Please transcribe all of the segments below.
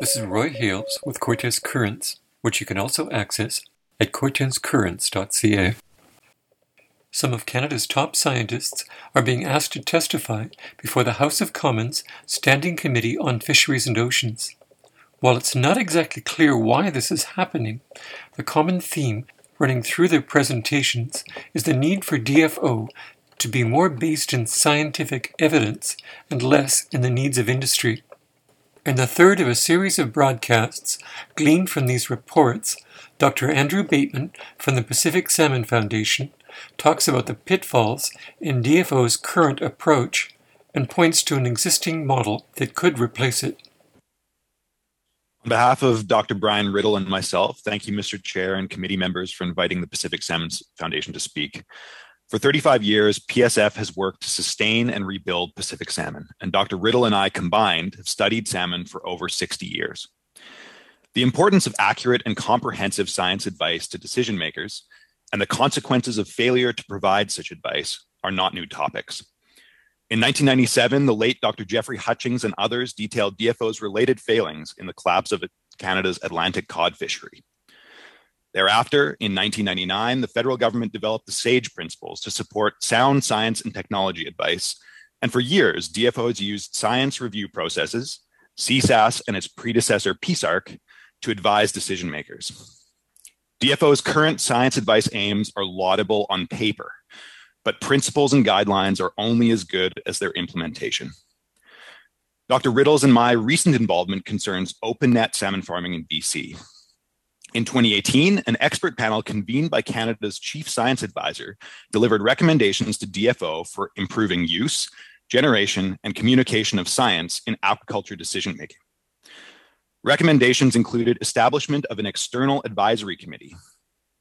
This is Roy Hales with Cortes Currents, which you can also access at cortescurrents.ca. Some of Canada's top scientists are being asked to testify before the House of Commons Standing Committee on Fisheries and Oceans. While it's not exactly clear why this is happening, the common theme running through their presentations is the need for DFO to be more based in scientific evidence and less in the needs of industry. In the third of a series of broadcasts gleaned from these reports, Dr. Andrew Bateman from the Pacific Salmon Foundation talks about the pitfalls in DFO's current approach and points to an existing model that could replace it. On behalf of Dr. Brian Riddell and myself, thank you, Mr. Chair and committee members, for inviting the Pacific Salmon Foundation to speak. For 35 years, PSF has worked to sustain and rebuild Pacific salmon, and Dr. Riddell and I combined have studied salmon for over 60 years. The importance of accurate and comprehensive science advice to decision makers and the consequences of failure to provide such advice are not new topics. In 1997, the late Dr. Jeffrey Hutchings and others detailed DFO's related failings in the collapse of Canada's Atlantic cod fishery. Thereafter, in 1999, the federal government developed the SAGE principles to support sound science and technology advice. And for years, DFO has used science review processes, CSAS and its predecessor, PSARC, to advise decision makers. DFO's current science advice aims are laudable on paper, but principles and guidelines are only as good as their implementation. Dr. Riddell's and my recent involvement concerns open net salmon farming in BC, in 2018, an expert panel convened by Canada's chief science advisor delivered recommendations to DFO for improving use, generation, and communication of science in aquaculture decision making. Recommendations included establishment of an external advisory committee.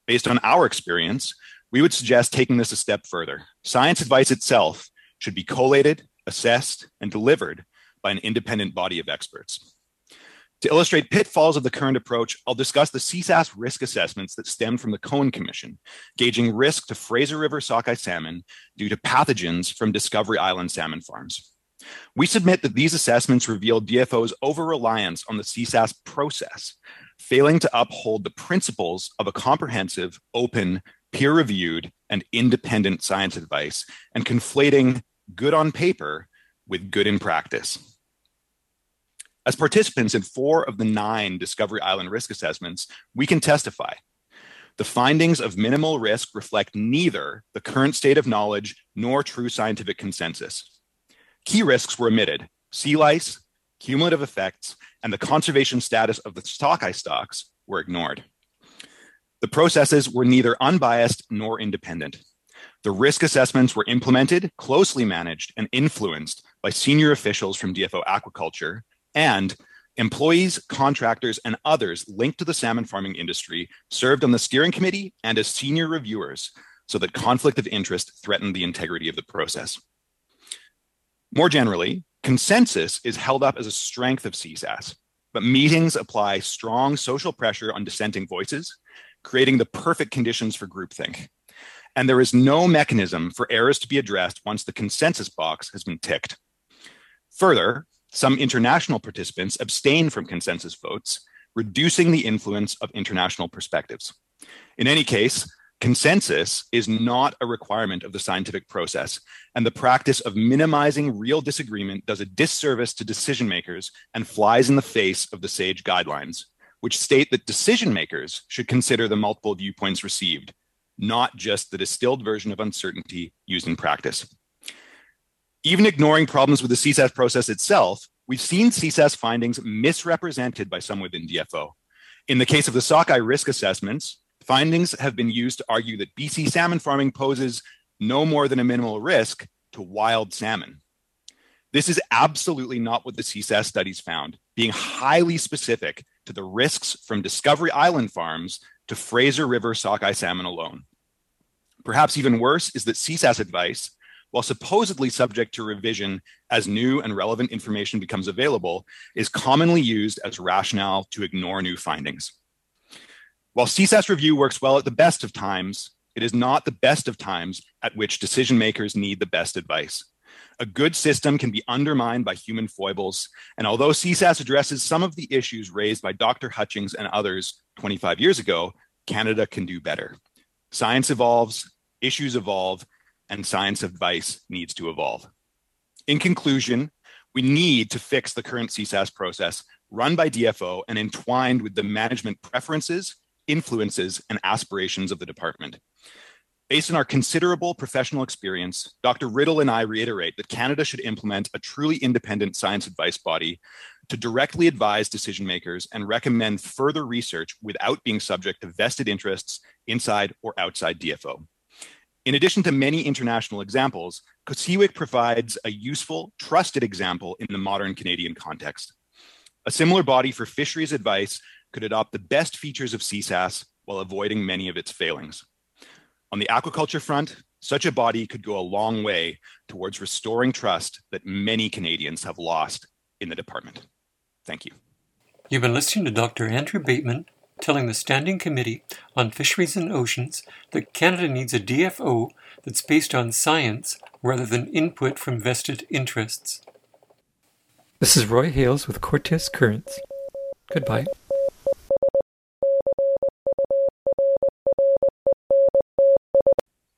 Based on our experience, we would suggest taking this a step further. Science advice itself should be collated, assessed, and delivered by an independent body of experts. To illustrate pitfalls of the current approach, I'll discuss the CSAS risk assessments that stemmed from the Cohen Commission, gauging risk to Fraser River sockeye salmon due to pathogens from Discovery Island salmon farms. We submit that these assessments reveal DFO's over reliance on the CSAS process, failing to uphold the principles of a comprehensive, open, peer reviewed, and independent science advice, and conflating good on paper with good in practice. As participants in four of the nine Discovery Island risk assessments, we can testify. The findings of minimal risk reflect neither the current state of knowledge nor true scientific consensus. Key risks were omitted sea lice, cumulative effects, and the conservation status of the sockeye stocks were ignored. The processes were neither unbiased nor independent. The risk assessments were implemented, closely managed, and influenced by senior officials from DFO Aquaculture and employees, contractors, and others linked to the salmon farming industry served on the steering committee and as senior reviewers so that conflict of interest threatened the integrity of the process. More generally, consensus is held up as a strength of CSAS, but meetings apply strong social pressure on dissenting voices, creating the perfect conditions for groupthink. And there is no mechanism for errors to be addressed once the consensus box has been ticked. Further, some international participants abstain from consensus votes, reducing the influence of international perspectives. In any case, consensus is not a requirement of the scientific process, and the practice of minimizing real disagreement does a disservice to decision makers and flies in the face of the SAGE guidelines, which state that decision makers should consider the multiple viewpoints received, not just the distilled version of uncertainty used in practice. Even ignoring problems with the CSAS process itself, we've seen CSAS findings misrepresented by some within DFO. In the case of the sockeye risk assessments, findings have been used to argue that BC salmon farming poses no more than a minimal risk to wild salmon. This is absolutely not what the CSAS studies found, being highly specific to the risks from Discovery Island farms to Fraser River sockeye salmon alone. Perhaps even worse is that CSAS advice while supposedly subject to revision as new and relevant information becomes available, is commonly used as rationale to ignore new findings. While CSAS review works well at the best of times, it is not the best of times at which decision makers need the best advice. A good system can be undermined by human foibles, and although CSAS addresses some of the issues raised by Dr. Hutchings and others 25 years ago, Canada can do better. Science evolves, issues evolve, and science advice needs to evolve. In conclusion, we need to fix the current CSAS process run by DFO and entwined with the management preferences, influences, and aspirations of the department. Based on our considerable professional experience, Dr. Riddell and I reiterate that Canada should implement a truly independent science advice body to directly advise decision makers and recommend further research without being subject to vested interests inside or outside DFO. In addition to many international examples, COSEWIC provides a useful, trusted example in the modern Canadian context. A similar body for fisheries advice could adopt the best features of CSAS while avoiding many of its failings. On the aquaculture front, such a body could go a long way towards restoring trust that many Canadians have lost in the department. Thank you. You've been listening to Dr. Andrew Bateman telling the Standing Committee on Fisheries and Oceans that Canada needs a DFO that's based on science rather than input from vested interests. This is Roy Hales with Cortes Currents. Goodbye.